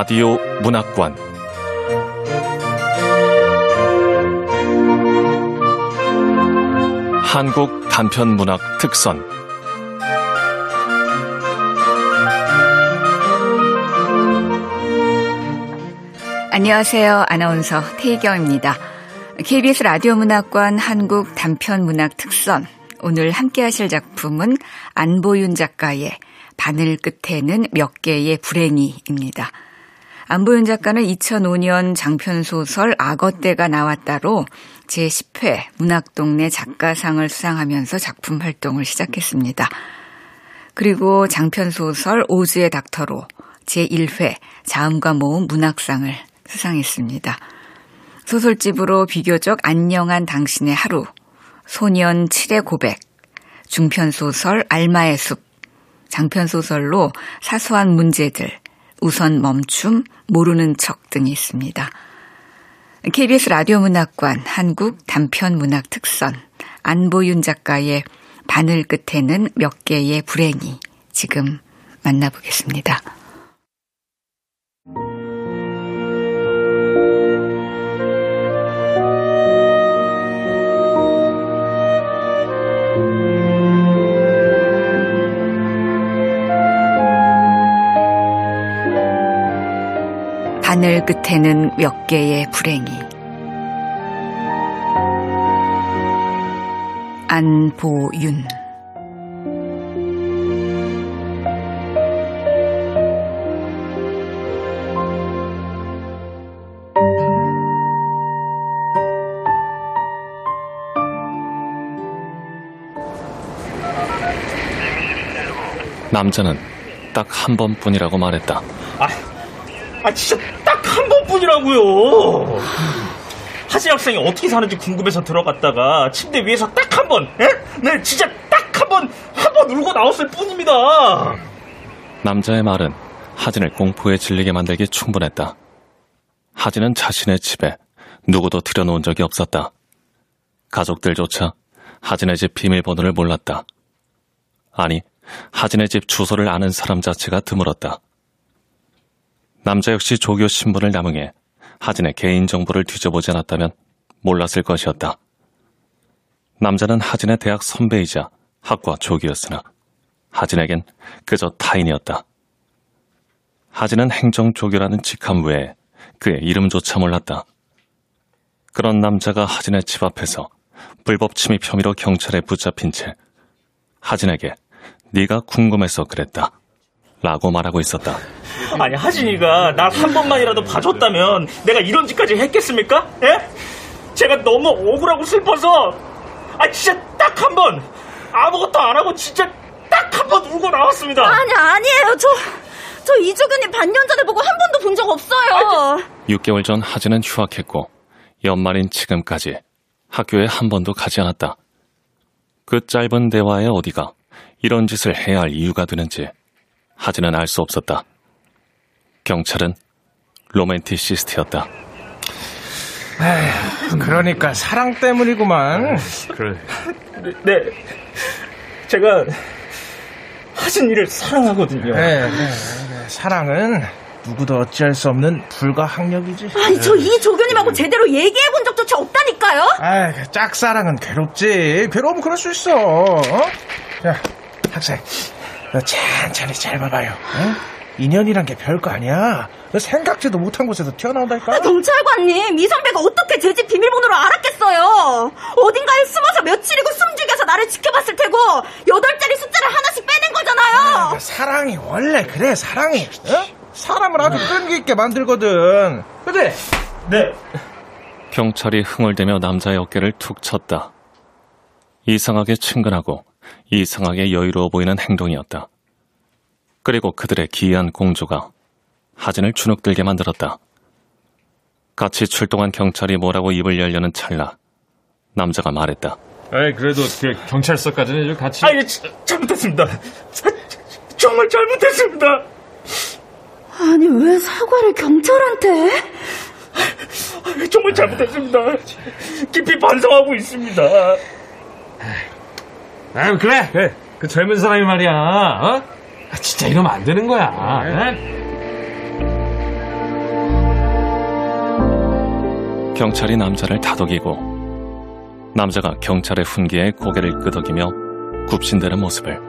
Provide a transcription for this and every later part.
라디오 문학관 한국 단편 문학 특선 안녕하세요. 아나운서 태희경입니다. KBS 라디오 문학관 한국 단편 문학 특선 오늘 함께 하실 작품은 안보윤 작가의 바늘 끝에는 몇 개의 불행이입니다. 안보윤 작가는 2005년 장편소설 악어떼가 나왔다로 제10회 문학동네 작가상을 수상하면서 작품 활동을 시작했습니다. 그리고 장편소설 오즈의 닥터로 제1회 자음과 모음 문학상을 수상했습니다. 소설집으로 비교적 안녕한 당신의 하루, 소년 7의 고백, 중편소설 알마의 숲, 장편소설로 사소한 문제들, 우선 멈춤, 모르는 척 등이 있습니다. KBS 라디오 문학관 한국 단편 문학 특선 안보윤 작가의 바늘 끝에는 몇 개의 불행이 지금 만나보겠습니다. 하늘 끝에는 몇 개의 불행이. 안보윤. 남자는 딱 한 번뿐이라고 말했다. 아, 아 진짜 번뿐이라고요. 하진 학생이 어떻게 사는지 궁금해서 들어갔다가 침대 위에서 딱 한 번, 에? 네, 진짜 딱 한 번, 한 번 울고 나왔을 뿐입니다. 남자의 말은 하진을 공포에 질리게 만들기 충분했다. 하진은 자신의 집에 누구도 들여놓은 적이 없었다. 가족들조차 하진의 집 비밀번호를 몰랐다. 아니, 하진의 집 주소를 아는 사람 자체가 드물었다. 남자 역시 조교 신분을 남용해 하진의 개인정보를 뒤져보지 않았다면 몰랐을 것이었다. 남자는 하진의 대학 선배이자 학과 조교였으나 하진에겐 그저 타인이었다. 하진은 행정조교라는 직함 외에 그의 이름조차 몰랐다. 그런 남자가 하진의 집 앞에서 불법 침입 혐의로 경찰에 붙잡힌 채 하진에게 네가 궁금해서 그랬다. 라고 말하고 있었다. 아니 하진이가 날 한 번만이라도 봐줬다면 내가 이런 짓까지 했겠습니까? 예? 제가 너무 억울하고 슬퍼서 아 진짜 딱 한 번 아무것도 안 하고 진짜 딱 한 번 울고 나왔습니다. 아니 아니에요. 저 저 이주근님 반년 전에 보고 한 번도 본 적 없어요. 6개월 전 하진은 휴학했고 연말인 지금까지 학교에 한 번도 가지 않았다. 그 짧은 대화의 어디가 이런 짓을 해야 할 이유가 되는지 하진은 알수 없었다. 경찰은 로맨티시스트였다. 에휴, 그러니까 사랑 때문이구만. 그래. 네, 제가 하진이를 사랑하거든요. 네, 네, 네. 사랑은 누구도 어찌할 수 없는 불가항력이지. 아니 저 이 조교님하고 제대로 얘기해 본 적조차 없다니까요. 아, 짝사랑은 괴롭지. 괴로우면 그럴 수 있어. 어? 자, 학생, 너 천천히 잘 봐봐요. 어? 인연이란 게 별거 아니야. 너 생각지도 못한 곳에서 튀어나온다니까. 아, 경찰관님, 이 선배가 어떻게 제 집 비밀번호를 알았겠어요? 어딘가에 숨어서 며칠이고 숨죽여서 나를 지켜봤을 테고 여덟 자리 숫자를 하나씩 빼낸 거잖아요. 아, 사랑이 원래 그래, 사랑이. 어? 사람을 아주 끈기 있게 만들거든. 그지? 네. 경찰이 흥얼대며 남자의 어깨를 툭 쳤다. 이상하게 친근하고 이상하게 여유로워 보이는 행동이었다. 그리고 그들의 기이한 공조가 하진을 주눅들게 만들었다. 같이 출동한 경찰이 뭐라고 입을 열려는 찰나 남자가 말했다. 에이, 그래도 그 경찰서까지는 좀 같이. 아니, 잘못했습니다. 정말 잘못했습니다. 아니, 왜 사과를 경찰한테? 정말 잘못했습니다. 깊이 반성하고 있습니다. 아, 그래, 그래. 그 젊은 사람이 말이야, 어? 아, 진짜 이러면 안 되는 거야. 네. 네. 경찰이 남자를 다독이고 남자가 경찰의 훈계에 고개를 끄덕이며 굽신대는 모습을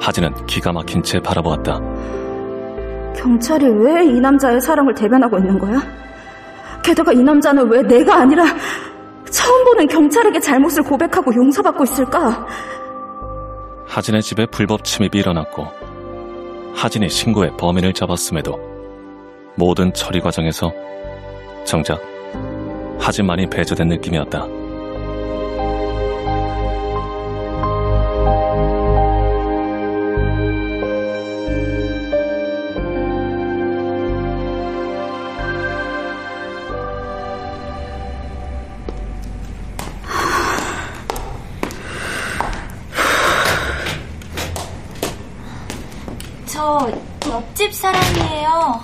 하진은 기가 막힌 채 바라보았다. 경찰이 왜 이 남자의 사랑을 대변하고 있는 거야? 게다가 이 남자는 왜 내가 아니라 처음 보는 경찰에게 잘못을 고백하고 용서받고 있을까? 하진의 집에 불법 침입이 일어났고 하진이 신고해 범인을 잡았음에도 모든 처리 과정에서 정작 하진만이 배제된 느낌이었다. 옆집 사람이에요.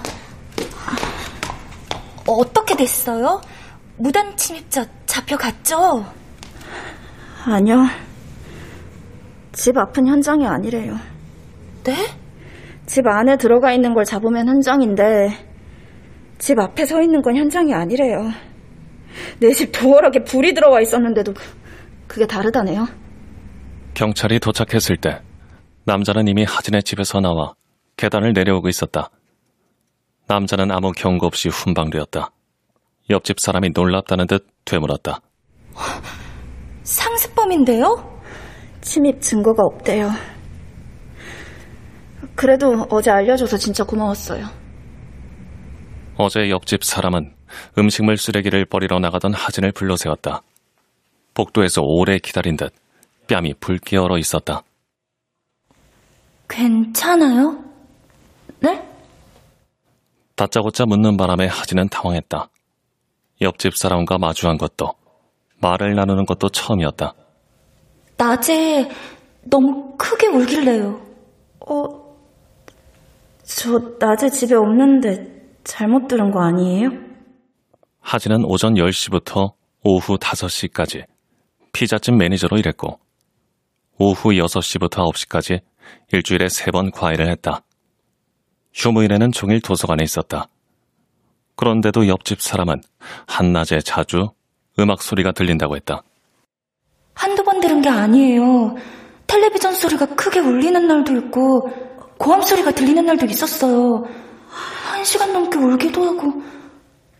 어떻게 됐어요? 무단 침입자 잡혀갔죠? 아니요. 집 앞은 현장이 아니래요. 네? 집 안에 들어가 있는 걸 잡으면 현장인데 집 앞에 서 있는 건 현장이 아니래요. 내 집 도어락에 불이 들어와 있었는데도 그게 다르다네요. 경찰이 도착했을 때 남자는 이미 하진의 집에서 나와 계단을 내려오고 있었다. 남자는 아무 경고 없이 훈방되었다. 옆집 사람이 놀랍다는 듯 되물었다. 상습범인데요? 침입 증거가 없대요. 그래도 어제 알려줘서 진짜 고마웠어요. 어제 옆집 사람은 음식물 쓰레기를 버리러 나가던 하진을 불러세웠다. 복도에서 오래 기다린 듯 뺨이 붉게 얼어 있었다. 괜찮아요? 네? 다짜고짜 묻는 바람에 하진은 당황했다. 옆집 사람과 마주한 것도 말을 나누는 것도 처음이었다. 낮에 너무 크게 울길래요. 어, 저 낮에 집에 없는데 잘못 들은 거 아니에요? 하진은 오전 10시부터 오후 5시까지 피자집 매니저로 일했고 오후 6시부터 9시까지 일주일에 3번 과외를 했다. 휴무일에는 종일 도서관에 있었다. 그런데도 옆집 사람은 한낮에 자주 음악 소리가 들린다고 했다. 한두 번 들은 게 아니에요. 텔레비전 소리가 크게 울리는 날도 있고 고함 소리가 들리는 날도 있었어요. 한 시간 넘게 울기도 하고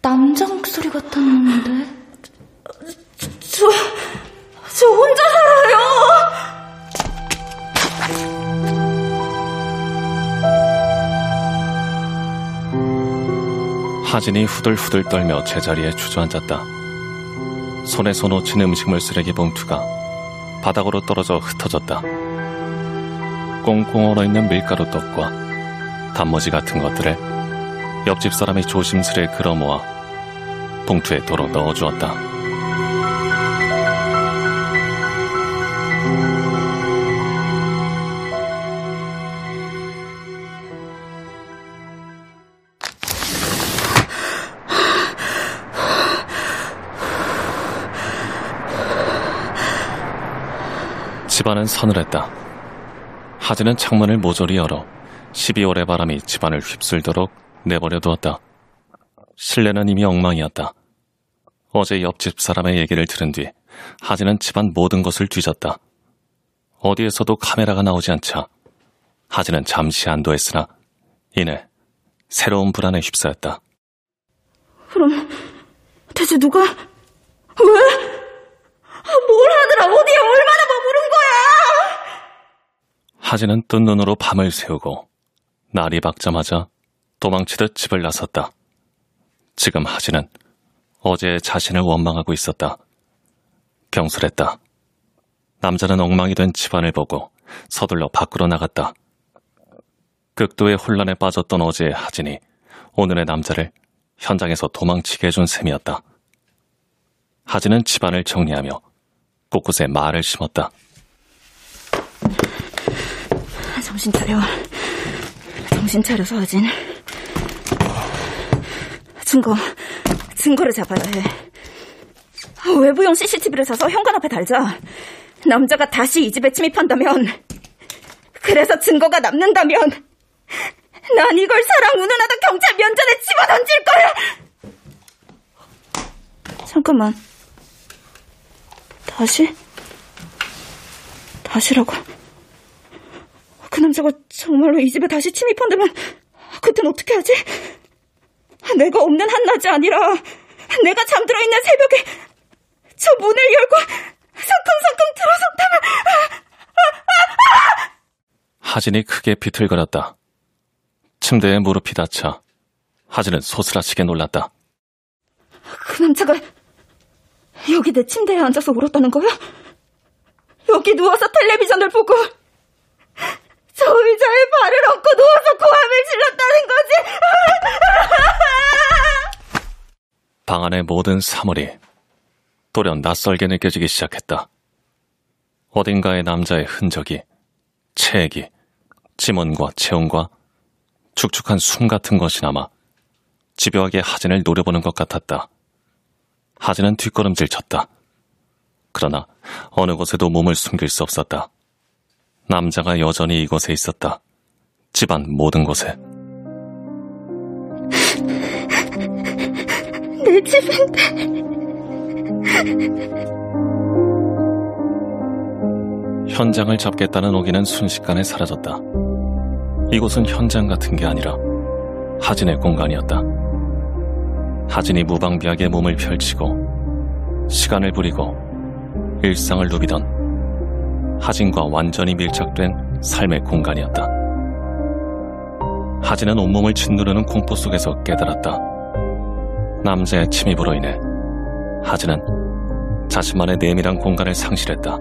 남자 목소리 같았는데. 저, 저 혼자 살아요! 하진이 후들후들 떨며 제자리에 주저앉았다. 손에서 놓친 음식물 쓰레기 봉투가 바닥으로 떨어져 흩어졌다. 꽁꽁 얼어있는 밀가루 떡과 단무지 같은 것들을 옆집 사람이 조심스레 끌어모아 봉투에 도로 넣어주었다. 집안은 서늘했다. 하진은 창문을 모조리 열어 12월의 바람이 집안을 휩쓸도록 내버려 두었다. 실내는 이미 엉망이었다. 어제 옆집 사람의 얘기를 들은 뒤 하진은 집안 모든 것을 뒤졌다. 어디에서도 카메라가 나오지 않자 하진은 잠시 안도했으나 이내 새로운 불안에 휩싸였다. 그럼 대체 누가 왜? 뭘 하느라 어디에 얼마나 머무른 거야? 하진은 뜬 눈으로 밤을 새우고 날이 밝자마자 도망치듯 집을 나섰다. 지금 하진은 어제 자신을 원망하고 있었다. 경솔했다. 남자는 엉망이 된 집안을 보고 서둘러 밖으로 나갔다. 극도의 혼란에 빠졌던 어제의 하진이 오늘의 남자를 현장에서 도망치게 해준 셈이었다. 하진은 집안을 정리하며 곳곳에 말을 심었다. 정신 차려. 정신 차려 서 하진. 증거, 증거를 잡아야 해. 외부용 CCTV를 사서 현관 앞에 달자. 남자가 다시 이 집에 침입한다면, 그래서 증거가 남는다면, 난 이걸 사랑 운운하던 경찰 면전에 집어던질 거야! 잠깐만. 다시? 다시라고. 그 남자가 정말로 이 집에 다시 침입한다면 그땐 어떻게 하지? 내가 없는 한낮이 아니라 내가 잠들어 있는 새벽에 저 문을 열고 성큼성큼 들어섰다면 하진이 크게 비틀거렸다. 침대에 무릎이 닫혀 하진은 소스라치게 놀랐다. 그 남자가 여기 내 침대에 앉아서 울었다는 거야? 여기 누워서 텔레비전을 보고 저 의자에 발을 얹고 누워서 고함을 질렀다는 거지? 방 안의 모든 사물이 돌연 낯설게 느껴지기 시작했다. 어딘가에 남자의 흔적이, 체액이, 지문과 체온과 축축한 숨 같은 것이 남아 집요하게 하진을 노려보는 것 같았다. 하진은 뒷걸음질 쳤다. 그러나 어느 곳에도 몸을 숨길 수 없었다. 남자가 여전히 이곳에 있었다. 집안 모든 곳에. 내 집인데 현장을 잡겠다는 오기는 순식간에 사라졌다. 이곳은 현장 같은 게 아니라 하진의 공간이었다. 하진이 무방비하게 몸을 펼치고 시간을 부리고 일상을 누비던 하진과 완전히 밀착된 삶의 공간이었다. 하진은 온몸을 짓누르는 공포 속에서 깨달았다. 남자의 침입으로 인해 하진은 자신만의 내밀한 공간을 상실했다.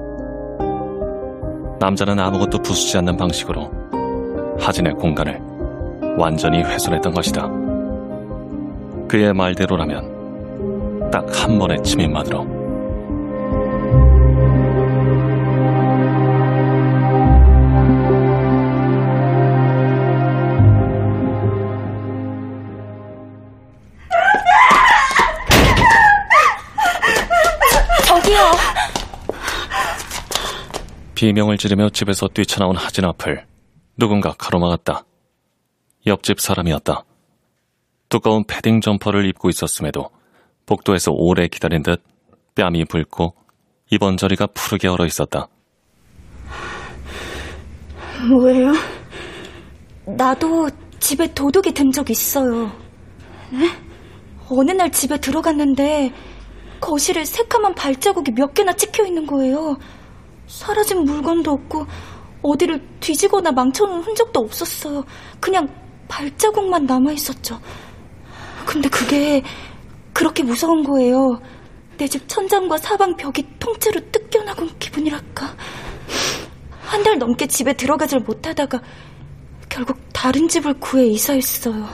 남자는 아무것도 부수지 않는 방식으로 하진의 공간을 완전히 훼손했던 것이다. 그의 말대로라면 딱 한 번의 침입만으로 비명을 지르며 집에서 뛰쳐나온 하진 앞을 누군가 가로막았다. 옆집 사람이었다. 두꺼운 패딩 점퍼를 입고 있었음에도 복도에서 오래 기다린 듯 뺨이 붉고 입언저리가 푸르게 얼어 있었다. 뭐예요? 나도 집에 도둑이 든적 있어요. 네? 어느 날 집에 들어갔는데 거실에 새카만 발자국이 몇 개나 찍혀 있는 거예요. 사라진 물건도 없고 어디를 뒤지거나 망쳐놓은 흔적도 없었어요. 그냥 발자국만 남아 있었죠. 근데 그게 그렇게 무서운 거예요. 내 집 천장과 사방 벽이 통째로 뜯겨나간 기분이랄까. 한 달 넘게 집에 들어가질 못하다가 결국 다른 집을 구해 이사했어요.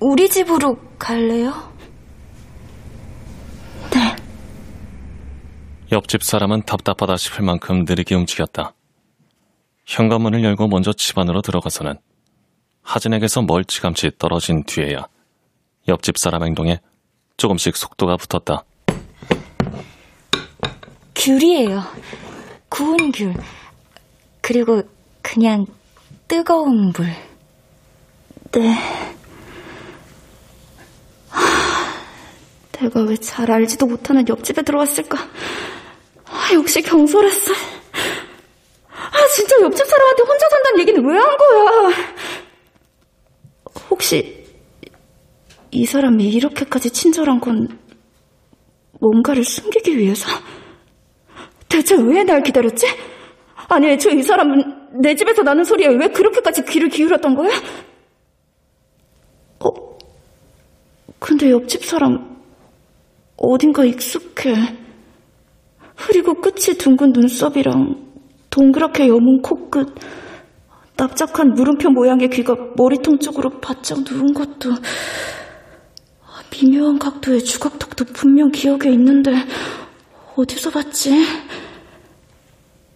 우리 집으로 갈래요? 옆집 사람은 답답하다 싶을 만큼 느리게 움직였다. 현관문을 열고 먼저 집 안으로 들어가서는 하진에게서 멀찌감치 떨어진 뒤에야 옆집 사람 행동에 조금씩 속도가 붙었다. 귤이에요. 구운 귤. 그리고 그냥 뜨거운 물. 네. 내가 왜 잘 알지도 못하는 옆집에 들어왔을까? 아, 역시 경솔했어. 아, 진짜 옆집 사람한테 혼자 산다는 얘기는 왜 한 거야? 혹시 이 사람이 이렇게까지 친절한 건 뭔가를 숨기기 위해서? 대체 왜 날 기다렸지? 아니, 애초에 이 사람은 내 집에서 나는 소리에 왜 그렇게까지 귀를 기울였던 거야? 어, 근데 옆집 사람 어딘가 익숙해. 흐리고 끝이 둥근 눈썹이랑 동그랗게 여문 코끝, 납작한 물음표 모양의 귀가 머리통 쪽으로 바짝 누운 것도 미묘한 각도의 주걱턱도 분명 기억에 있는데 어디서 봤지?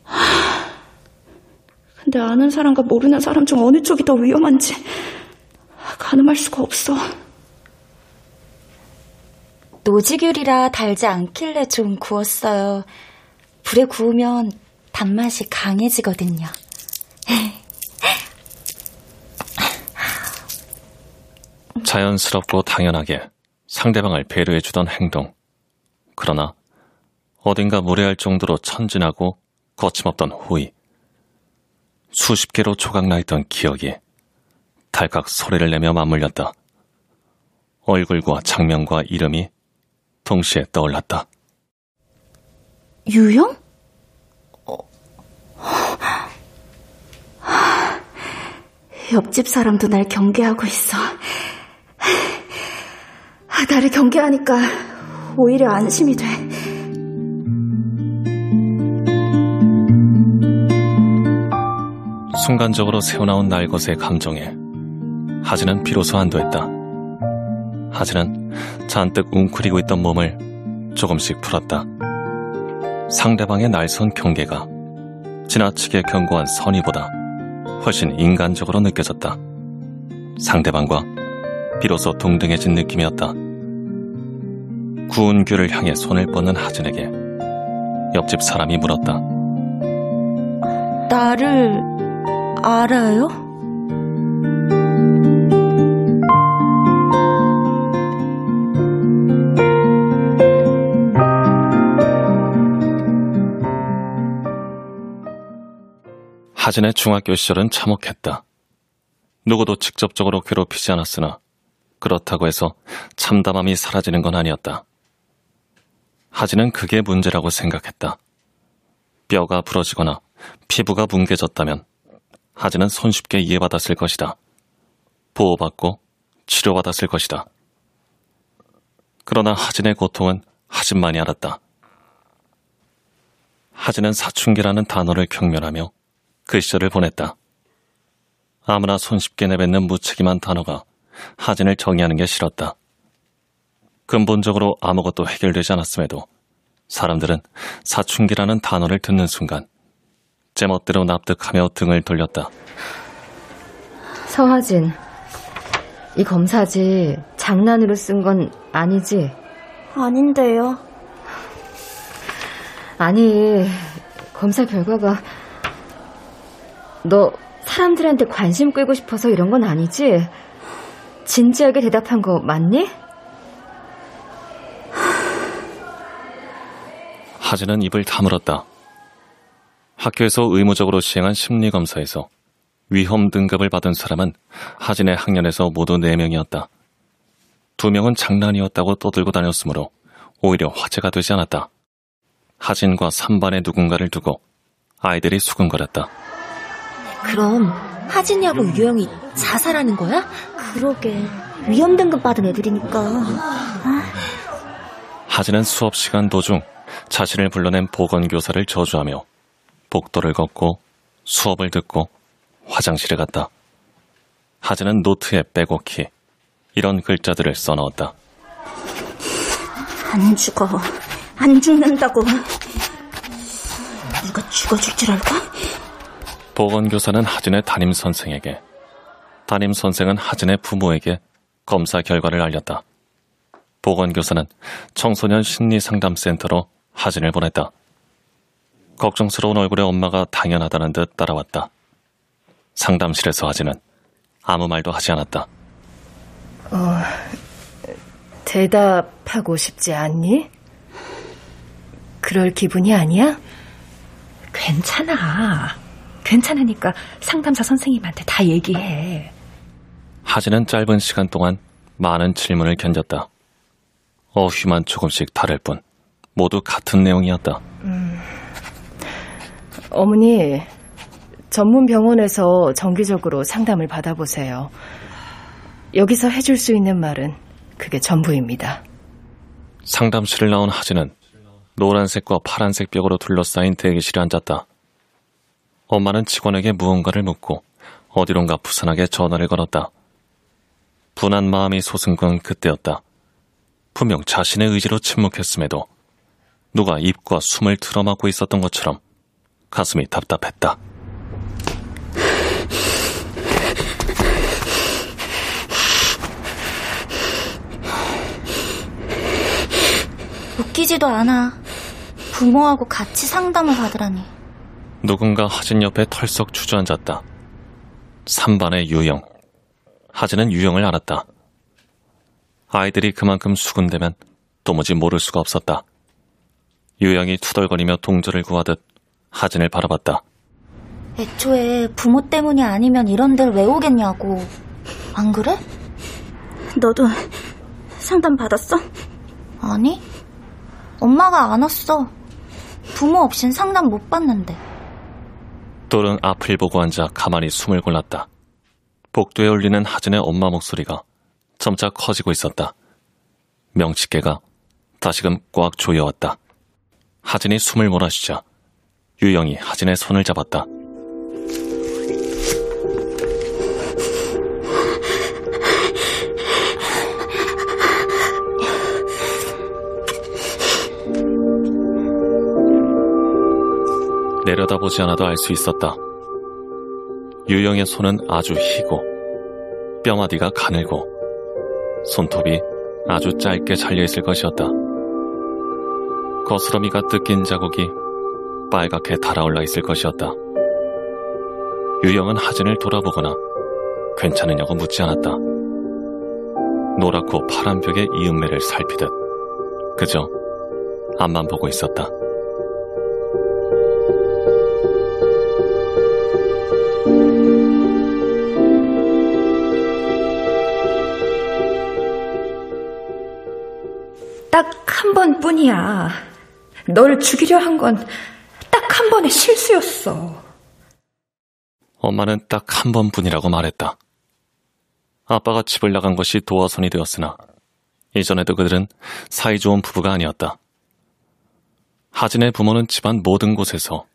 하, 근데 아는 사람과 모르는 사람 중 어느 쪽이 더 위험한지 가늠할 수가 없어. 노지귤이라 달지 않길래 좀 구웠어요. 불에 구우면 단맛이 강해지거든요. 자연스럽고 당연하게 상대방을 배려해주던 행동. 그러나 어딘가 무례할 정도로 천진하고 거침없던 호의. 수십 개로 조각나 있던 기억이 달칵 소리를 내며 맞물렸다. 얼굴과 장면과 이름이 동시에 떠올랐다. 유영? 옆집 사람도 날 경계하고 있어. 나를 경계하니까 오히려 안심이 돼. 순간적으로 새어나온 날것의 감정에 하진은 비로소 안도했다. 하진은 잔뜩 웅크리고 있던 몸을 조금씩 풀었다. 상대방의 날선 경계가 지나치게 견고한 선의보다 훨씬 인간적으로 느껴졌다. 상대방과 비로소 동등해진 느낌이었다. 구운 귤을 향해 손을 뻗는 하진에게 옆집 사람이 물었다. 나를 알아요? 하진의 중학교 시절은 참혹했다. 누구도 직접적으로 괴롭히지 않았으나 그렇다고 해서 참담함이 사라지는 건 아니었다. 하진은 그게 문제라고 생각했다. 뼈가 부러지거나 피부가 뭉개졌다면 하진은 손쉽게 이해받았을 것이다. 보호받고 치료받았을 것이다. 그러나 하진의 고통은 하진만이 알았다. 하진은 사춘기라는 단어를 경멸하며 그 시절을 보냈다. 아무나 손쉽게 내뱉는 무책임한 단어가 하진을 정의하는 게 싫었다. 근본적으로 아무것도 해결되지 않았음에도 사람들은 사춘기라는 단어를 듣는 순간 제 멋대로 납득하며 등을 돌렸다. 서하진, 이 검사지 장난으로 쓴 건 아니지? 아닌데요. 아니, 검사 결과가 너 사람들한테 관심 끌고 싶어서 이런 건 아니지? 진지하게 대답한 거 맞니? 하진은 입을 다물었다. 학교에서 의무적으로 시행한 심리검사에서 위험 등급을 받은 사람은 하진의 학년에서 모두 4명이었다. 2명은 장난이었다고 떠들고 다녔으므로 오히려 화제가 되지 않았다. 하진과 3반의 누군가를 두고 아이들이 수근거렸다. 그럼 하진이하고 유영이 자살하는 거야? 그러게. 위험 등급 받은 애들이니까. 하진은 수업 시간 도중 자신을 불러낸 보건교사를 저주하며 복도를 걷고 수업을 듣고 화장실에 갔다. 하진은 노트에 빼곡히 이런 글자들을 써넣었다. 안 죽어. 안 죽는다고. 누가 죽어줄 줄 알고? 보건교사는 하진의 담임 선생에게, 담임 선생은 하진의 부모에게 검사 결과를 알렸다. 보건교사는 청소년 심리상담센터로 하진을 보냈다. 걱정스러운 얼굴의 엄마가 당연하다는 듯 따라왔다. 상담실에서 하진은 아무 말도 하지 않았다. 대답하고 싶지 않니? 그럴 기분이 아니야? 괜찮아. 괜찮으니까 상담사 선생님한테 다 얘기해. 하진은 짧은 시간 동안 많은 질문을 견뎠다. 어휘만 조금씩 다를 뿐 모두 같은 내용이었다. 어머니, 전문 병원에서 정기적으로 상담을 받아보세요. 여기서 해줄 수 있는 말은 그게 전부입니다. 상담실을 나온 하진은 노란색과 파란색 벽으로 둘러싸인 대기실에 앉았다. 엄마는 직원에게 무언가를 묻고 어디론가 부산하게 전화를 걸었다. 분한 마음이 솟은 건 그때였다. 분명 자신의 의지로 침묵했음에도 누가 입과 숨을 틀어막고 있었던 것처럼 가슴이 답답했다. 웃기지도 않아. 부모하고 같이 상담을 받으라니. 누군가 하진 옆에 털썩 주저앉았다. 3반의 유영. 하진은 유영을 알았다. 아이들이 그만큼 수군대면 도무지 모를 수가 없었다. 유영이 투덜거리며 동절을 구하듯 하진을 바라봤다. 애초에 부모 때문이 아니면 이런 데를 왜 오겠냐고. 안 그래? 너도 상담 받았어? 아니. 엄마가 안 왔어. 부모 없인 상담 못 받는데. 똘은 앞을 보고 앉아 가만히 숨을 골랐다. 복도에 울리는 하진의 엄마 목소리가 점차 커지고 있었다. 명치개가 다시금 꽉 조여왔다. 하진이 숨을 몰아쉬자 유영이 하진의 손을 잡았다. 내려다보지 않아도 알 수 있었다. 유영의 손은 아주 희고 뼈마디가 가늘고 손톱이 아주 짧게 잘려있을 것이었다. 거스러미가 뜯긴 자국이 빨갛게 달아올라 있을 것이었다. 유영은 하진을 돌아보거나 괜찮으냐고 묻지 않았다. 노랗고 파란 벽의 이음매를 살피듯 그저 앞만 보고 있었다. 딱 한 번뿐이야. 널 죽이려 한 건 딱 한 번의 실수였어. 엄마는 딱 한 번뿐이라고 말했다. 아빠가 집을 나간 것이 도화선이 되었으나 이전에도 그들은 사이좋은 부부가 아니었다. 하진의 부모는 집안 모든 곳에서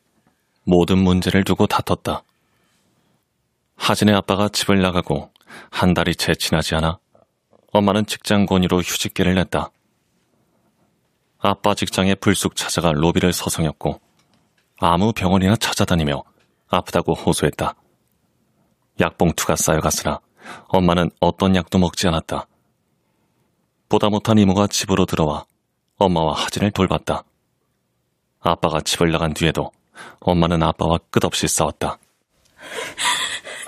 모든 문제를 두고 다퉜다. 하진의 아빠가 집을 나가고 한 달이 채 지나지 않아 엄마는 직장 권유로 휴직계를 냈다. 아빠 직장에 불쑥 찾아가 로비를 서성였고 아무 병원이나 찾아다니며 아프다고 호소했다. 약봉투가 쌓여갔으나 엄마는 어떤 약도 먹지 않았다. 보다 못한 이모가 집으로 들어와 엄마와 하진을 돌봤다. 아빠가 집을 나간 뒤에도 엄마는 아빠와 끝없이 싸웠다.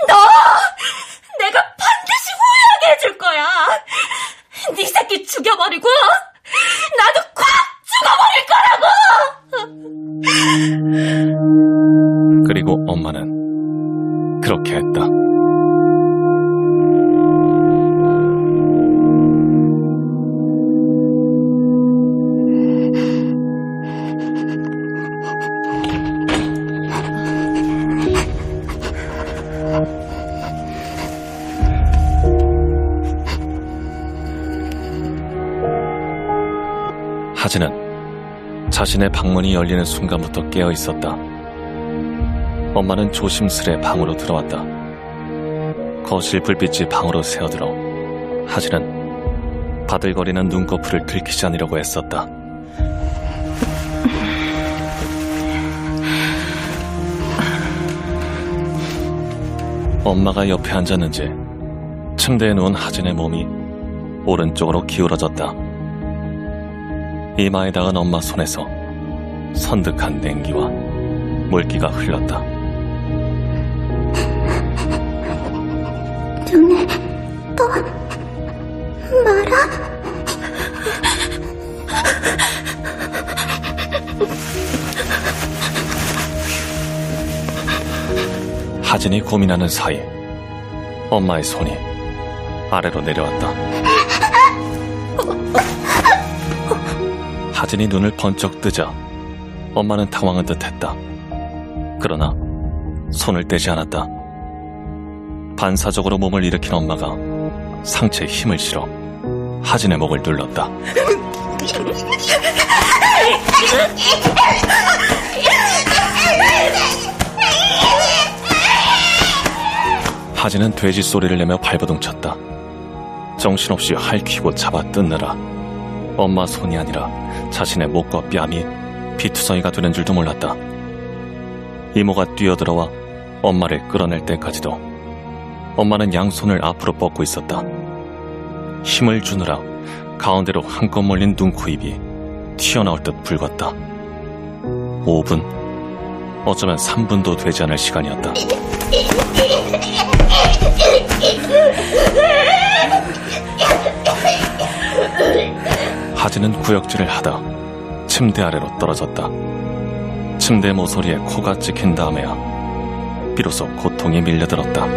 너! 내가 반드시 후회하게 해줄 거야! 네 새끼 죽여버리고, 나도 콱 죽어버릴 거라고! 그리고 엄마는 그렇게 했다. 하진은 자신의 방문이 열리는 순간부터 깨어 있었다. 엄마는 조심스레 방으로 들어왔다. 거실 불빛이 방으로 새어들어 하진은 바들거리는 눈꺼풀을 들키지 않으려고 애썼다. 엄마가 옆에 앉았는지 침대에 누운 하진의 몸이 오른쪽으로 기울어졌다. 이마에 닿은 엄마 손에서 선득한 냉기와 물기가 흘렀다. 눈에 또 말아? 하진이 고민하는 사이 엄마의 손이 아래로 내려왔다. 하진이 눈을 번쩍 뜨자 엄마는 당황한 듯 했다. 그러나 손을 떼지 않았다. 반사적으로 몸을 일으킨 엄마가 상체에 힘을 실어 하진의 목을 눌렀다. 하진은 돼지 소리를 내며 발버둥 쳤다. 정신없이 할퀴고 잡아 뜯느라 엄마 손이 아니라 자신의 목과 뺨이 비투성이가 되는 줄도 몰랐다. 이모가 뛰어들어와 엄마를 끌어낼 때까지도 엄마는 양손을 앞으로 뻗고 있었다. 힘을 주느라 가운데로 한껏 몰린 눈, 코, 입이 튀어나올 듯 붉었다. 5분, 어쩌면 3분도 되지 않을 시간이었다. 하진은 구역질을 하다 침대 아래로 떨어졌다. 침대 모서리에 코가 찍힌 다음에야 비로소 고통이 밀려들었다.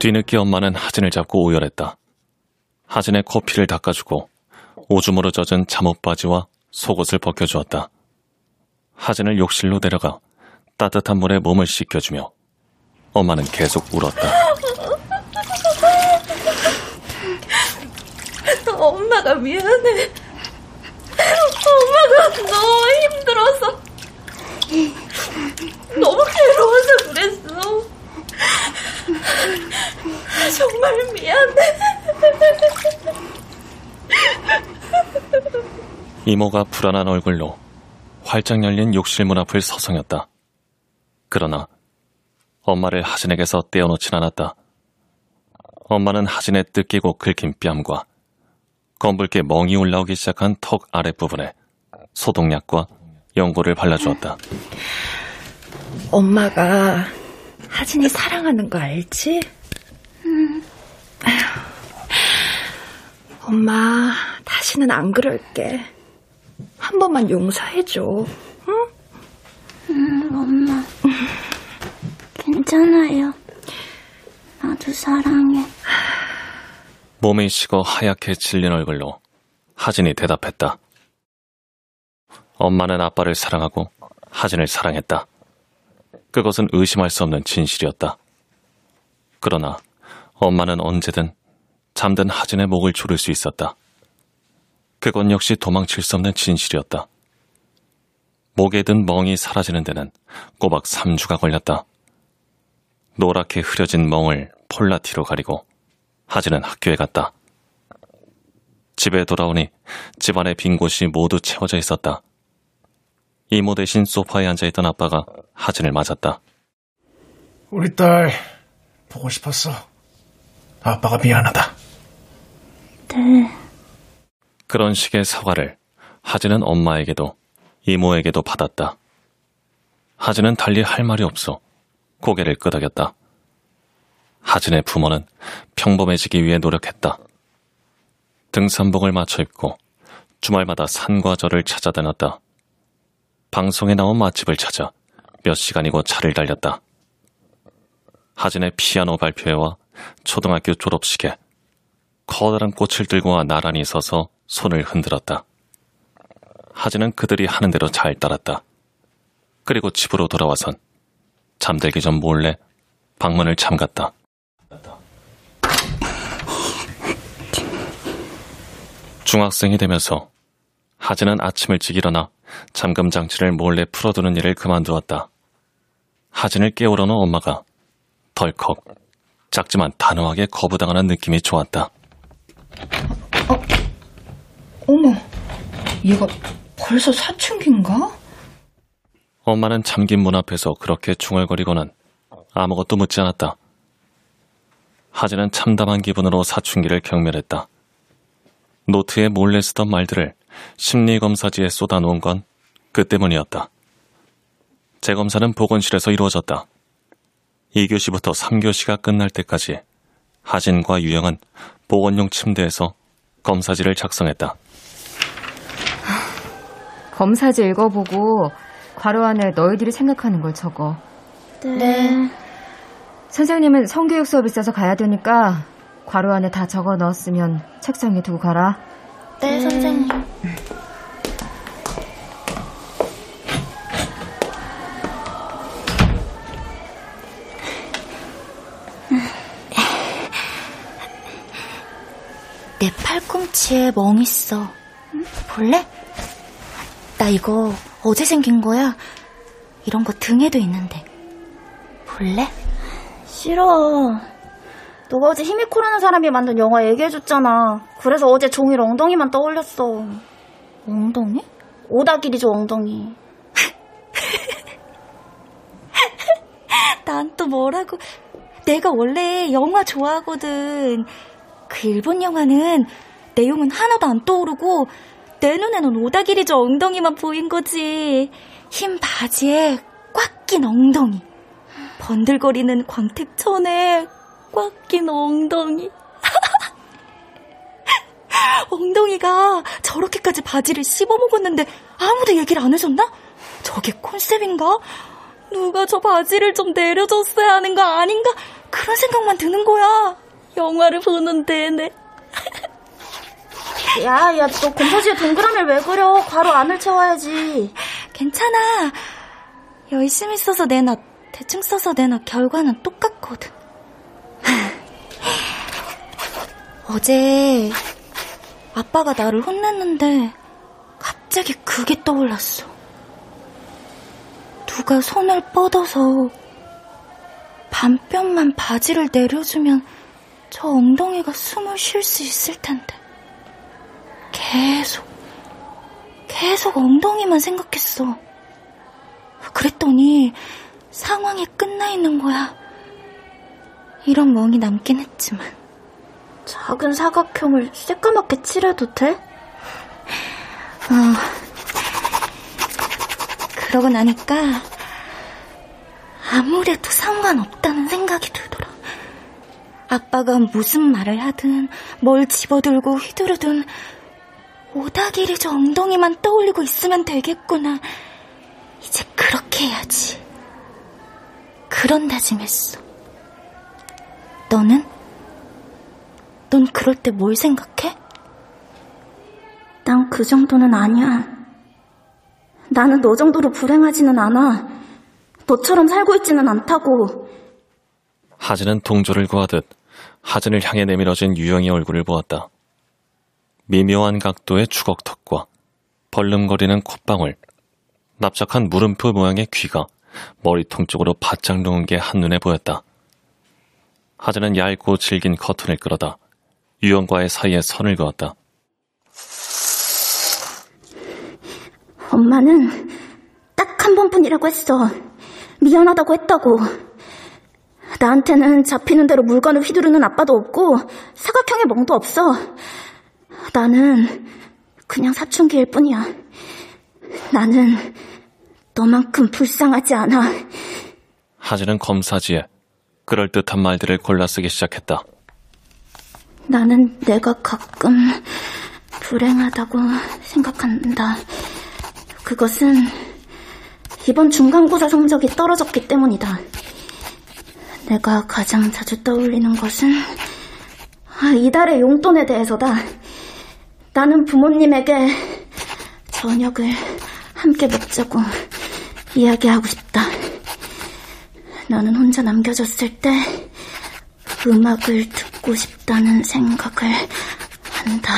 뒤늦게 엄마는 하진을 잡고 오열했다. 하진의 코피를 닦아주고 오줌으로 젖은 잠옷 바지와 속옷을 벗겨주었다. 하진을 욕실로 데려가 따뜻한 물에 몸을 씻겨주며 엄마는 계속 울었다. 엄마가 미안해. 엄마가 너무 힘들어서. 너무 괴로워서 그랬어. 정말 미안해. 이모가 불안한 얼굴로 활짝 열린 욕실 문 앞을 서성였다. 그러나 엄마를 하진에게서 떼어놓진 않았다. 엄마는 하진의 뜯기고 긁힌 뺨과 검붉게 멍이 올라오기 시작한 턱 아랫부분에 소독약과 연고를 발라주었다. 엄마가 하진이 사랑하는 거 알지? 응. 엄마, 다시는 안 그럴게. 한 번만 용서해줘. 응? 응, 엄마. 괜찮아요. 나도 사랑해. 몸이 식어 하얗게 질린 얼굴로 하진이 대답했다. 엄마는 아빠를 사랑하고 하진을 사랑했다. 그것은 의심할 수 없는 진실이었다. 그러나 엄마는 언제든 잠든 하진의 목을 조를 수 있었다. 그건 역시 도망칠 수 없는 진실이었다. 목에 든 멍이 사라지는 데는 꼬박 3주가 걸렸다. 노랗게 흐려진 멍을 폴라티로 가리고 하진은 학교에 갔다. 집에 돌아오니 집안의 빈 곳이 모두 채워져 있었다. 이모 대신 소파에 앉아있던 아빠가 하진을 맞았다. 우리 딸 보고 싶었어. 아빠가 미안하다. 네. 그런 식의 사과를 하진은 엄마에게도 이모에게도 받았다. 하진은 달리 할 말이 없어 고개를 끄덕였다. 하진의 부모는 평범해지기 위해 노력했다. 등산복을 맞춰 입고 주말마다 산과 절을 찾아다녔다. 방송에 나온 맛집을 찾아 몇 시간이고 차를 달렸다. 하진의 피아노 발표회와 초등학교 졸업식에 커다란 꽃을 들고 나란히 서서 손을 흔들었다. 하진은 그들이 하는 대로 잘 따랐다. 그리고 집으로 돌아와선 잠들기 전 몰래 방문을 잠갔다. 중학생이 되면서 하진은 아침 일찍 일어나 잠금 장치를 몰래 풀어두는 일을 그만두었다. 하진을 깨우려는 엄마가 덜컥 작지만 단호하게 거부당하는 느낌이 좋았다. 어, 어머, 얘가 벌써 사춘기인가? 엄마는 잠긴 문 앞에서 그렇게 중얼거리고는 아무것도 묻지 않았다. 하진은 참담한 기분으로 사춘기를 경멸했다. 노트에 몰래 쓰던 말들을 심리검사지에 쏟아놓은 건 그 때문이었다. 재검사는 보건실에서 이루어졌다. 2교시부터 3교시가 끝날 때까지 하진과 유영은 보건용 침대에서 검사지를 작성했다. 검사지 읽어보고 괄호 안에 너희들이 생각하는 걸 적어. 네. 선생님은 성교육 수업 있어서 가야 되니까 괄호 안에 다 적어 넣었으면 책상에 두고 가라. 네, 선생님. 팔꿈치에 멍 있어. 볼래? 나 이거 어제 생긴 거야. 이런 거 등에도 있는데. 볼래? 싫어. 너가 어제 히미코라는 사람이 만든 영화 얘기해줬잖아. 그래서 어제 종일 엉덩이만 떠올렸어. 엉덩이? 오다길이죠, 엉덩이. 난 또 뭐라고. 내가 원래 영화 좋아하거든. 그 일본 영화는 내용은 하나도 안 떠오르고 내 눈에는 오다기리저 엉덩이만 보인 거지. 흰 바지에 꽉 낀 엉덩이. 번들거리는 광택천에 꽉 낀 엉덩이. 엉덩이가 저렇게까지 바지를 씹어먹었는데 아무도 얘기를 안 해줬나? 저게 컨셉인가? 누가 저 바지를 좀 내려줬어야 하는 거 아닌가? 그런 생각만 드는 거야. 영화를 보는 데내. 야, 야, 너 곰포지에 동그라미를 왜 그려? 괄호 안을 채워야지. 괜찮아. 열심히 써서 내놔, 대충 써서 내놔 결과는 똑같거든. 어제 아빠가 나를 혼냈는데 갑자기 그게 떠올랐어. 누가 손을 뻗어서 반뼘만 바지를 내려주면 저 엉덩이가 숨을 쉴 수 있을 텐데. 계속, 계속 엉덩이만 생각했어. 그랬더니 상황이 끝나 있는 거야. 이런 멍이 남긴 했지만. 작은 사각형을 새까맣게 칠해도 돼? 어. 그러고 나니까 아무래도 상관없다는 생각이 들더라. 아빠가 무슨 말을 하든 뭘 집어들고 휘두르든 오다기리 저 엉덩이만 떠올리고 있으면 되겠구나. 이제 그렇게 해야지. 그런 다짐했어. 너는? 넌 그럴 때 뭘 생각해? 난 그 정도는 아니야. 나는 너 정도로 불행하지는 않아. 너처럼 살고 있지는 않다고. 하진은 동조를 구하듯 하진을 향해 내밀어진 유영의 얼굴을 보았다. 미묘한 각도의 주걱턱과 벌름거리는 콧방울, 납작한 물음표 모양의 귀가 머리통 쪽으로 바짝 누운 게 한눈에 보였다. 하진은 얇고 질긴 커튼을 끌어다 유영과의 사이에 선을 그었다. 엄마는 딱 한 번뿐이라고 했어. 미안하다고 했다고. 나한테는 잡히는 대로 물건을 휘두르는 아빠도 없고 사각형의 멍도 없어. 나는 그냥 사춘기일 뿐이야. 나는 너만큼 불쌍하지 않아. 하진은 검사지에 그럴듯한 말들을 골라 쓰기 시작했다. 나는 내가 가끔 불행하다고 생각한다. 그것은 이번 중간고사 성적이 떨어졌기 때문이다. 내가 가장 자주 떠올리는 것은 아, 이달의 용돈에 대해서다. 나는 부모님에게 저녁을 함께 먹자고 이야기하고 싶다. 나는 혼자 남겨졌을 때 음악을 듣고 싶다는 생각을 한다.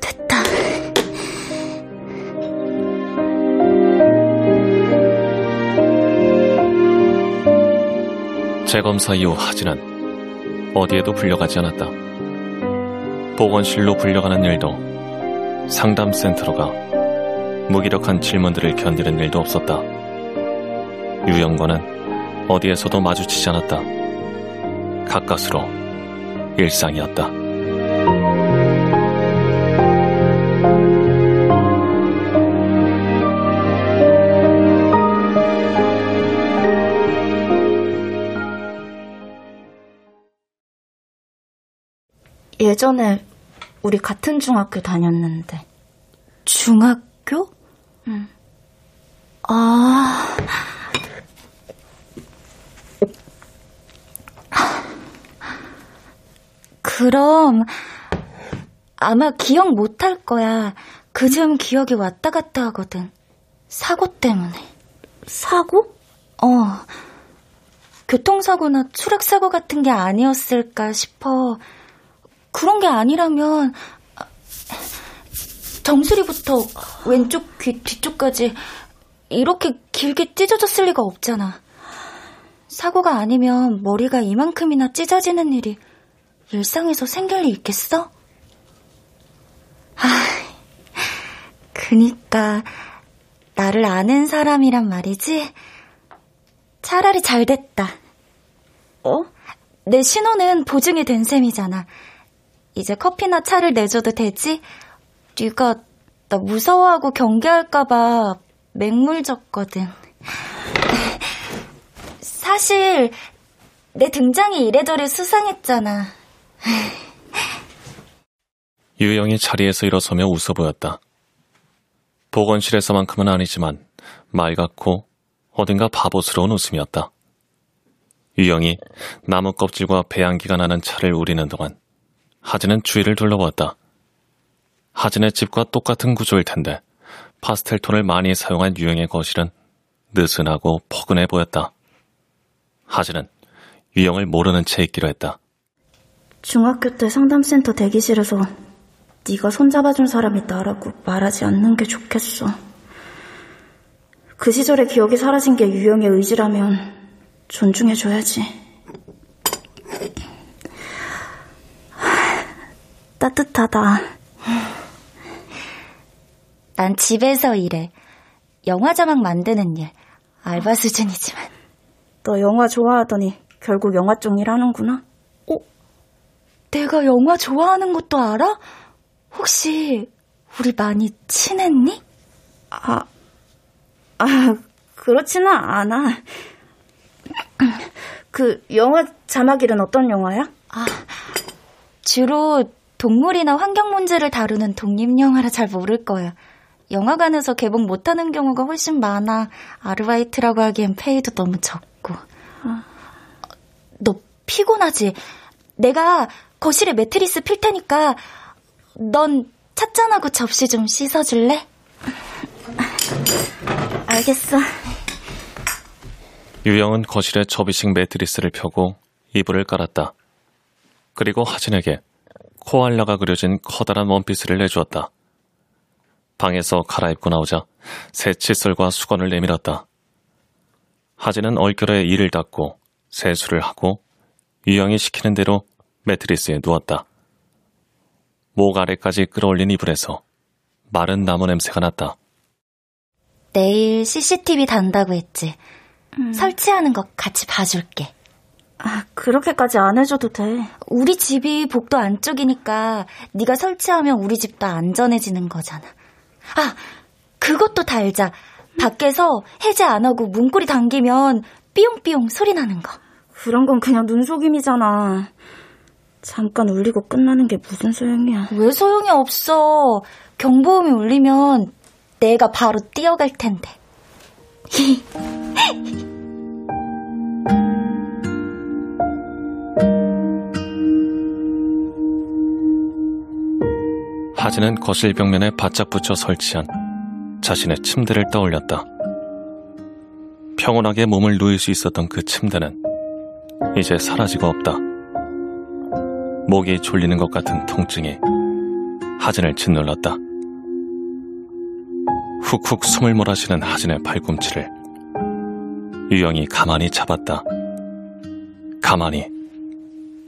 됐다. 재검사 이후 하진은 어디에도 불려가지 않았다. 보건실로 불려가는 일도 상담센터로 가 무기력한 질문들을 견디는 일도 없었다. 유영과는 어디에서도 마주치지 않았다. 가까스로 일상이었다. 예전에 우리 같은 중학교 다녔는데. 중학교? 응. 아. 그럼 아마 기억 못 할 거야. 그즘 기억이 왔다 갔다 하거든. 사고 때문에. 사고? 어. 교통사고나 추락사고 같은 게 아니었을까 싶어. 그런 게 아니라면 정수리부터 왼쪽 귀 뒤쪽까지 이렇게 길게 찢어졌을 리가 없잖아. 사고가 아니면 머리가 이만큼이나 찢어지는 일이 일상에서 생길 리 있겠어? 아, 그니까 나를 아는 사람이란 말이지. 차라리 잘 됐다. 어? 내 신호는 보증이 된 셈이잖아. 이제 커피나 차를 내줘도 되지? 네가 나 무서워하고 경계할까봐 맹물 줬거든. 사실 내 등장이 이래저래 수상했잖아. 유영이 자리에서 일어서며 웃어 보였다. 보건실에서만큼은 아니지만 맑았고 어딘가 바보스러운 웃음이었다. 유영이 나무 껍질과 배양기가 나는 차를 우리는 동안 하진은 주위를 둘러보았다. 하진의 집과 똑같은 구조일 텐데 파스텔 톤을 많이 사용한 유영의 거실은 느슨하고 포근해 보였다. 하진은 유영을 모르는 채 있기로 했다. 중학교 때 상담센터 대기실에서 네가 손잡아준 사람이 나라고 말하지 않는 게 좋겠어. 그 시절의 기억이 사라진 게 유영의 의지라면 존중해줘야지. 따뜻하다. 난 집에서 일해. 영화 자막 만드는 일. 알바 수준이지만. 너 영화 좋아하더니 결국 영화 쪽 일하는구나. 어? 내가 영화 좋아하는 것도 알아? 혹시 우리 많이 친했니? 아, 아, 그렇지는 않아. 그 영화 자막 일은 어떤 영화야? 아, 주로 동물이나 환경 문제를 다루는 독립 영화라 잘 모를 거야. 영화관에서 개봉 못하는 경우가 훨씬 많아. 아르바이트라고 하기엔 페이도 너무 적고. 아. 너 피곤하지? 내가 거실에 매트리스 필 테니까 넌 찻잔하고 접시 좀 씻어줄래? 알겠어. 유영은 거실에 접이식 매트리스를 펴고 이불을 깔았다. 그리고 하진에게 코알라가 그려진 커다란 원피스를 내주었다. 방에서 갈아입고 나오자 새 칫솔과 수건을 내밀었다. 하진은 얼결에 이를 닦고 세수를 하고 유영이 시키는 대로 매트리스에 누웠다. 목 아래까지 끌어올린 이불에서 마른 나무 냄새가 났다. 내일 CCTV 단다고 했지. 음. 설치하는 거 같이 봐줄게. 아, 그렇게까지 안 해줘도 돼. 우리 집이 복도 안쪽이니까 네가 설치하면 우리 집도 안전해지는 거잖아. 아, 그것도 달자. 밖에서 해제 안 하고 문고리 당기면 삐용삐용 소리 나는 거. 그런 건 그냥 눈속임이잖아. 잠깐 울리고 끝나는 게 무슨 소용이야. 왜 소용이 없어. 경보음이 울리면 내가 바로 뛰어갈 텐데. 하진은 거실 벽면에 바짝 붙여 설치한 자신의 침대를 떠올렸다. 평온하게 몸을 누일 수 있었던 그 침대는 이제 사라지고 없다. 목이 졸리는 것 같은 통증이 하진을 짓눌렀다. 훅훅 숨을 몰아쉬는 하진의 팔꿈치를 유영이 가만히 잡았다. 가만히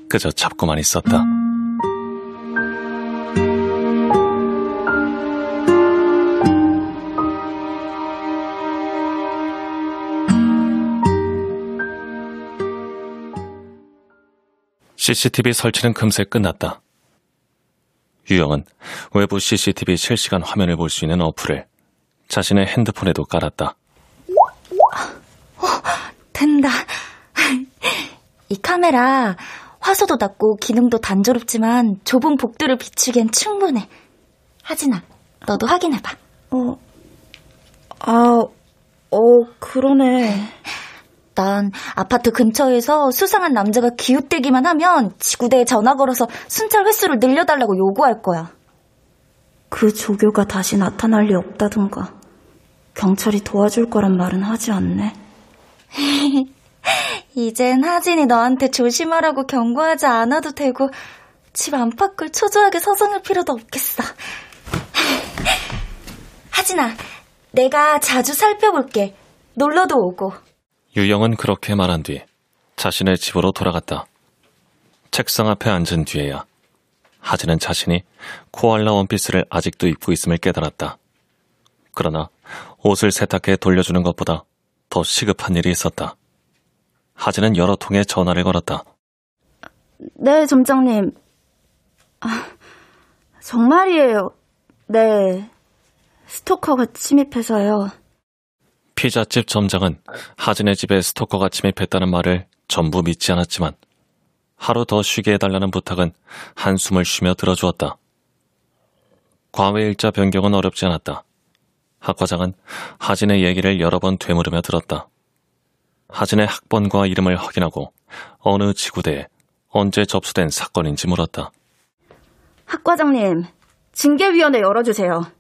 그저 잡고만 있었다. CCTV 설치는 금세 끝났다. 유영은 외부 CCTV 실시간 화면을 볼 수 있는 어플을 자신의 핸드폰에도 깔았다. 어, 된다. 이 카메라 화소도 낮고 기능도 단조롭지만 좁은 복도를 비추기엔 충분해. 하진아, 너도 확인해봐. 어, 아, 어, 그러네. 난 아파트 근처에서 수상한 남자가 기웃대기만 하면 지구대에 전화 걸어서 순찰 횟수를 늘려달라고 요구할 거야. 그 조교가 다시 나타날 리 없다든가 경찰이 도와줄 거란 말은 하지 않네. 이젠 하진이 너한테 조심하라고 경고하지 않아도 되고 집 안팎을 초조하게 서성일 필요도 없겠어. 하진아, 내가 자주 살펴볼게. 놀러도 오고. 유영은 그렇게 말한 뒤 자신의 집으로 돌아갔다. 책상 앞에 앉은 뒤에야 하진은 자신이 코알라 원피스를 아직도 입고 있음을 깨달았다. 그러나 옷을 세탁해 돌려주는 것보다 더 시급한 일이 있었다. 하진은 여러 통의 전화를 걸었다. 네, 점장님. 정말이에요. 네. 스토커가 침입해서요. 피자집 점장은 하진의 집에 스토커가 침입했다는 말을 전부 믿지 않았지만 하루 더 쉬게 해달라는 부탁은 한숨을 쉬며 들어주었다. 과외 일자 변경은 어렵지 않았다. 학 과장은 하진의 얘기를 여러 번 되물으며 들었다. 하진의 학번과 이름을 확인하고 어느 지구대에 언제 접수된 사건인지 물었다. 학 과장님, 징계위원회 열어주세요.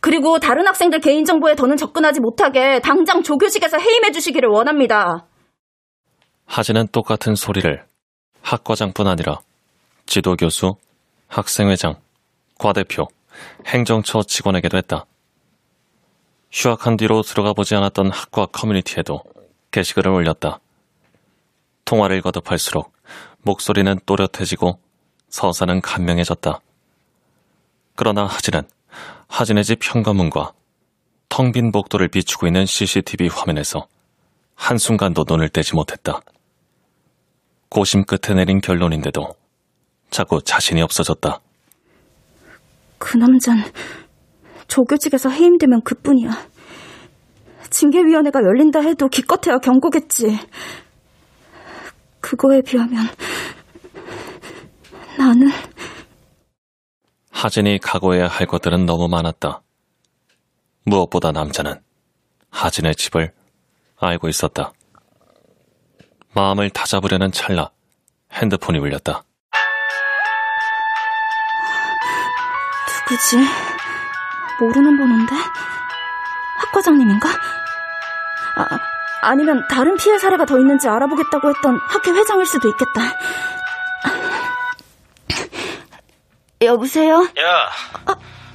그리고 다른 학생들 개인정보에 더는 접근하지 못하게 당장 조교직에서 해임해 주시기를 원합니다. 하진은 똑같은 소리를 학과장뿐 아니라 지도교수, 학생회장, 과대표, 행정처 직원에게도 했다. 휴학한 뒤로 들어가 보지 않았던 학과 커뮤니티에도 게시글을 올렸다. 통화를 거듭할수록 목소리는 또렷해지고 서사는 간명해졌다. 그러나 하진은 하진의 집 현관문과 텅 빈 복도를 비추고 있는 CCTV 화면에서 한순간도 눈을 떼지 못했다. 고심 끝에 내린 결론인데도 자꾸 자신이 없어졌다. 그 남잔 조교직에서 해임되면 그뿐이야. 징계위원회가 열린다 해도 기껏해야 경고겠지. 그거에 비하면 나는 하진이 각오해야 할 것들은 너무 많았다. 무엇보다 남자는 하진의 집을 알고 있었다. 마음을 다잡으려는 찰나 핸드폰이 울렸다. 누구지? 모르는 번호인데? 학 과장님인가? 아, 아니면 다른 피해 사례가 더 있는지 알아보겠다고 했던 학회 회장일 수도 있겠다. 여보세요? 야,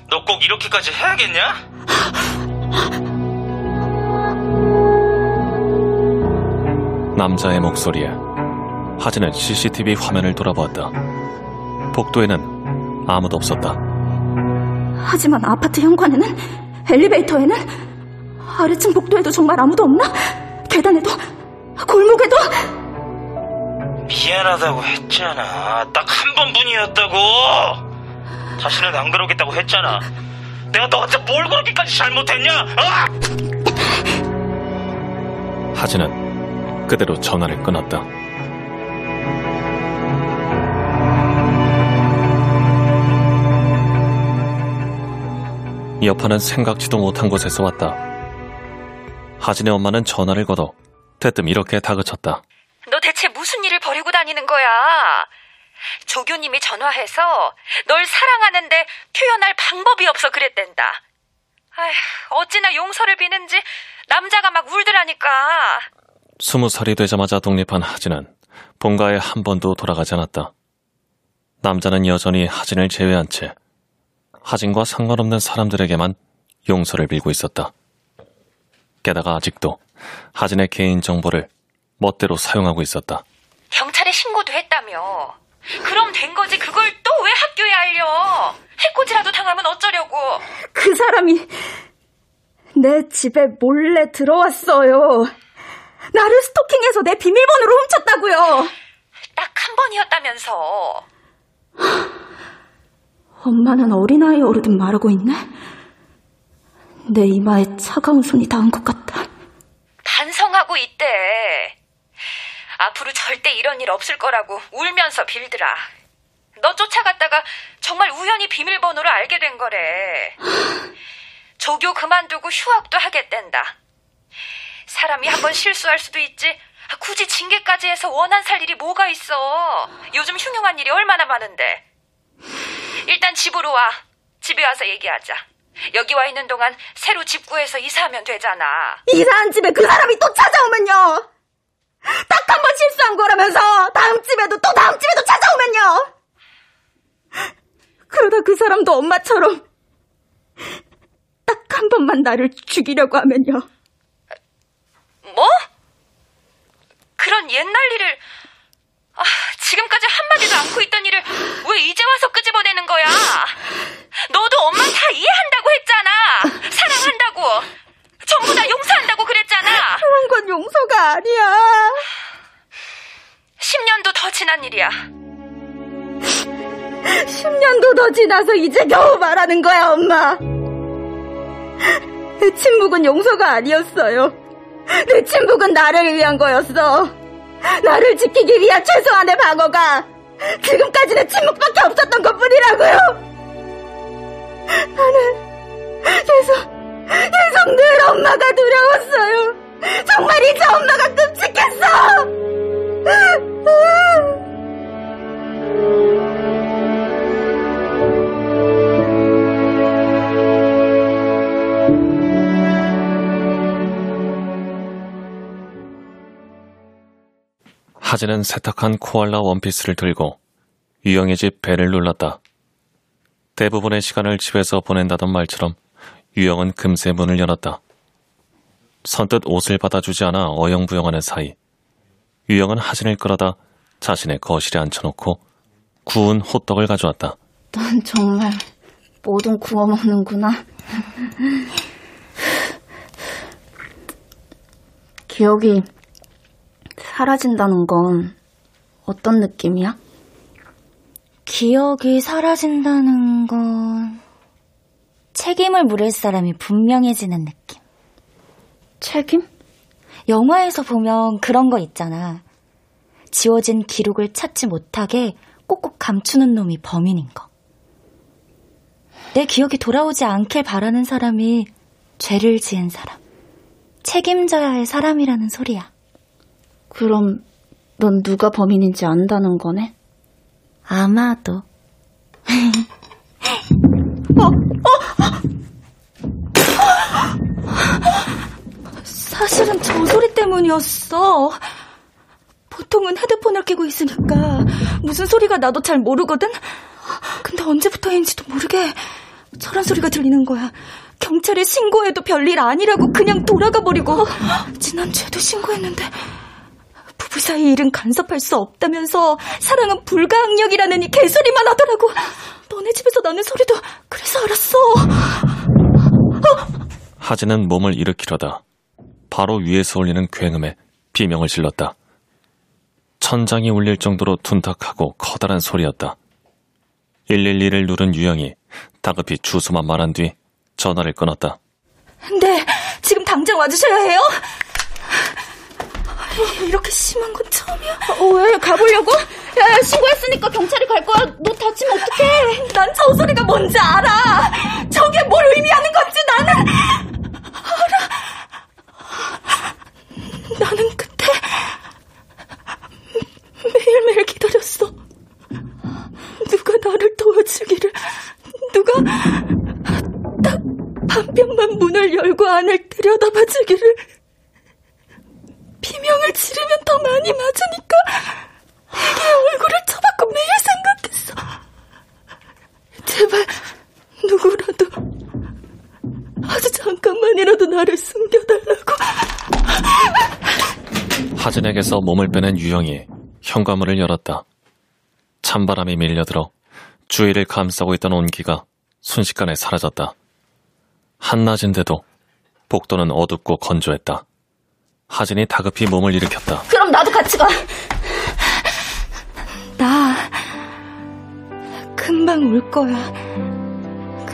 너 꼭 이렇게까지 해야겠냐? 남자의 목소리에 하진은 CCTV 화면을 돌아보았다. 복도에는 아무도 없었다. 하지만 아파트 현관에는 엘리베이터에는 아래층 복도에도 정말 아무도 없나? 계단에도 골목에도 미안하다고 했잖아. 딱 한 번뿐이었다고. 다시는 안 그러겠다고 했잖아. 내가 너한테 뭘 그렇게까지 잘못했냐? 아! 하진은 그대로 전화를 끊었다. 여파는 생각지도 못한 곳에서 왔다. 하진의 엄마는 전화를 걸어 대뜸 이렇게 다그쳤다. 너 대체 무슨 일을 벌이고 다니는 거야? 조교님이 전화해서 널 사랑하는데 표현할 방법이 없어 그랬댄다. 아휴, 어찌나 용서를 비는지 남자가 막 울더라니까. 스무 살이 되자마자 독립한 하진은 본가에 한 번도 돌아가지 않았다. 남자는 여전히 하진을 제외한 채 하진과 상관없는 사람들에게만 용서를 빌고 있었다. 게다가 아직도 하진의 개인 정보를 멋대로 사용하고 있었다. 경찰에 신고도 했다며. 그럼 된 거지 그걸 또 왜 학교에 알려? 해코지라도 당하면 어쩌려고. 그 사람이 내 집에 몰래 들어왔어요. 나를 스토킹해서 내 비밀번호를 훔쳤다고요. 딱 한 번이었다면서. 엄마는 어린아이 어르듯 말하고 있네. 내 이마에 차가운 손이 닿은 것 같다. 반성하고 있대. 앞으로 절대 이런 일 없을 거라고 울면서 빌더라. 너 쫓아갔다가 정말 우연히 비밀번호를 알게 된 거래. 조교 그만두고 휴학도 하겠댄다. 사람이 한번 실수할 수도 있지. 굳이 징계까지 해서 원한 살 일이 뭐가 있어. 요즘 흉흉한 일이 얼마나 많은데. 일단 집으로 와. 집에 와서 얘기하자. 여기 와 있는 동안 새로 집 구해서 이사하면 되잖아. 이사한 집에 그 사람이 또 찾아오면요. 딱 한 번 실수한 거라면서 다음 집에도 또 다음 집에도 찾아오면요. 그러다 그 사람도 엄마처럼 딱 한 번만 나를 죽이려고 하면요. 뭐? 그런 옛날 일을 아, 지금까지 한마디도 않고 있던 일을 10년도 더 지나서 이제 겨우 말하는 거야, 엄마. 내 침묵은 용서가 아니었어요. 내 침묵은 나를 위한 거였어. 나를 지키기 위한 최소한의 방어가 지금까지는 침묵밖에 없었던 것 뿐이라고요. 나는 계속, 계속 늘 엄마가 두려웠어요. 정말 이제 엄마가 끔찍했어! 하진은 세탁한 코알라 원피스를 들고 유영의 집 배를 눌렀다. 대부분의 시간을 집에서 보낸다던 말처럼 유영은 금세 문을 열었다. 선뜻 옷을 받아주지 않아 어영부영하는 사이 유영은 하진을 끌어다 자신의 거실에 앉혀놓고 구운 호떡을 가져왔다. 넌 정말 뭐든 구워 먹는구나. 기억이 사라진다는 건 어떤 느낌이야? 기억이 사라진다는 건 책임을 물을 사람이 분명해지는 느낌. 책임? 영화에서 보면 그런 거 있잖아. 지워진 기록을 찾지 못하게 꼭꼭 감추는 놈이 범인인 거. 내 기억이 돌아오지 않길 바라는 사람이 죄를 지은 사람. 책임져야 할 사람이라는 소리야. 그럼 넌 누가 범인인지 안다는 거네? 아마도. 어, 사실은 저 소리 때문이었어. 보통은 헤드폰을 끼고 있으니까 무슨 소리가 나도 잘 모르거든? 근데 언제부터인지도 모르게 저런 소리가 들리는 거야. 경찰에 신고해도 별일 아니라고 그냥 돌아가 버리고 지난주에도 신고했는데 부부 사이 일은 간섭할 수 없다면서 사랑은 불가항력이라느니 개소리만 하더라고. 너네 집에서 나는 소리도 그래서 알았어. 하진은 몸을 일으키려다 바로 위에서 울리는 굉음에 비명을 질렀다. 천장이 울릴 정도로 둔탁하고 커다란 소리였다. 112를 누른 유영이 다급히 주소만 말한 뒤 전화를 끊었다. 네, 지금 당장 와주셔야 해요. 이렇게 심한 건 처음이야. 어, 왜 가보려고? 야, 신고했으니까 경찰이 갈 거야. 너 다치면 어떡해? 난 저 소리가 뭔지 알아. 저게 뭘 의미하는 건지 나는 알아. 나는 그때 매일매일 기다렸어. 누가 나를 도와주기를, 누가 딱 반편만 문을 열고 안을 들여다봐 주기를. 비명을 지르면 더 많이 맞으니까 애기의 얼굴을 쳐박고 매일 생각했어. 제발 누구라도 아주 잠깐만이라도 나를 숨겨달라고. 하진에게서 몸을 빼낸 유영이 현관문을 열었다. 찬바람이 밀려들어 주위를 감싸고 있던 온기가 순식간에 사라졌다. 한낮인데도 복도는 어둡고 건조했다. 하진이 다급히 몸을 일으켰다. 그럼 나도 같이 가. 나 금방 올 거야.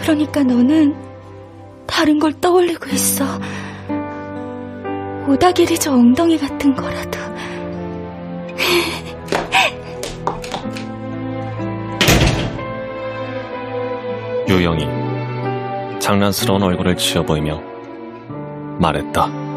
그러니까 너는 다른 걸 떠올리고 있어. 오다기리 저 엉덩이 같은 거라도. 유영이 장난스러운 얼굴을 지어 보이며 말했다.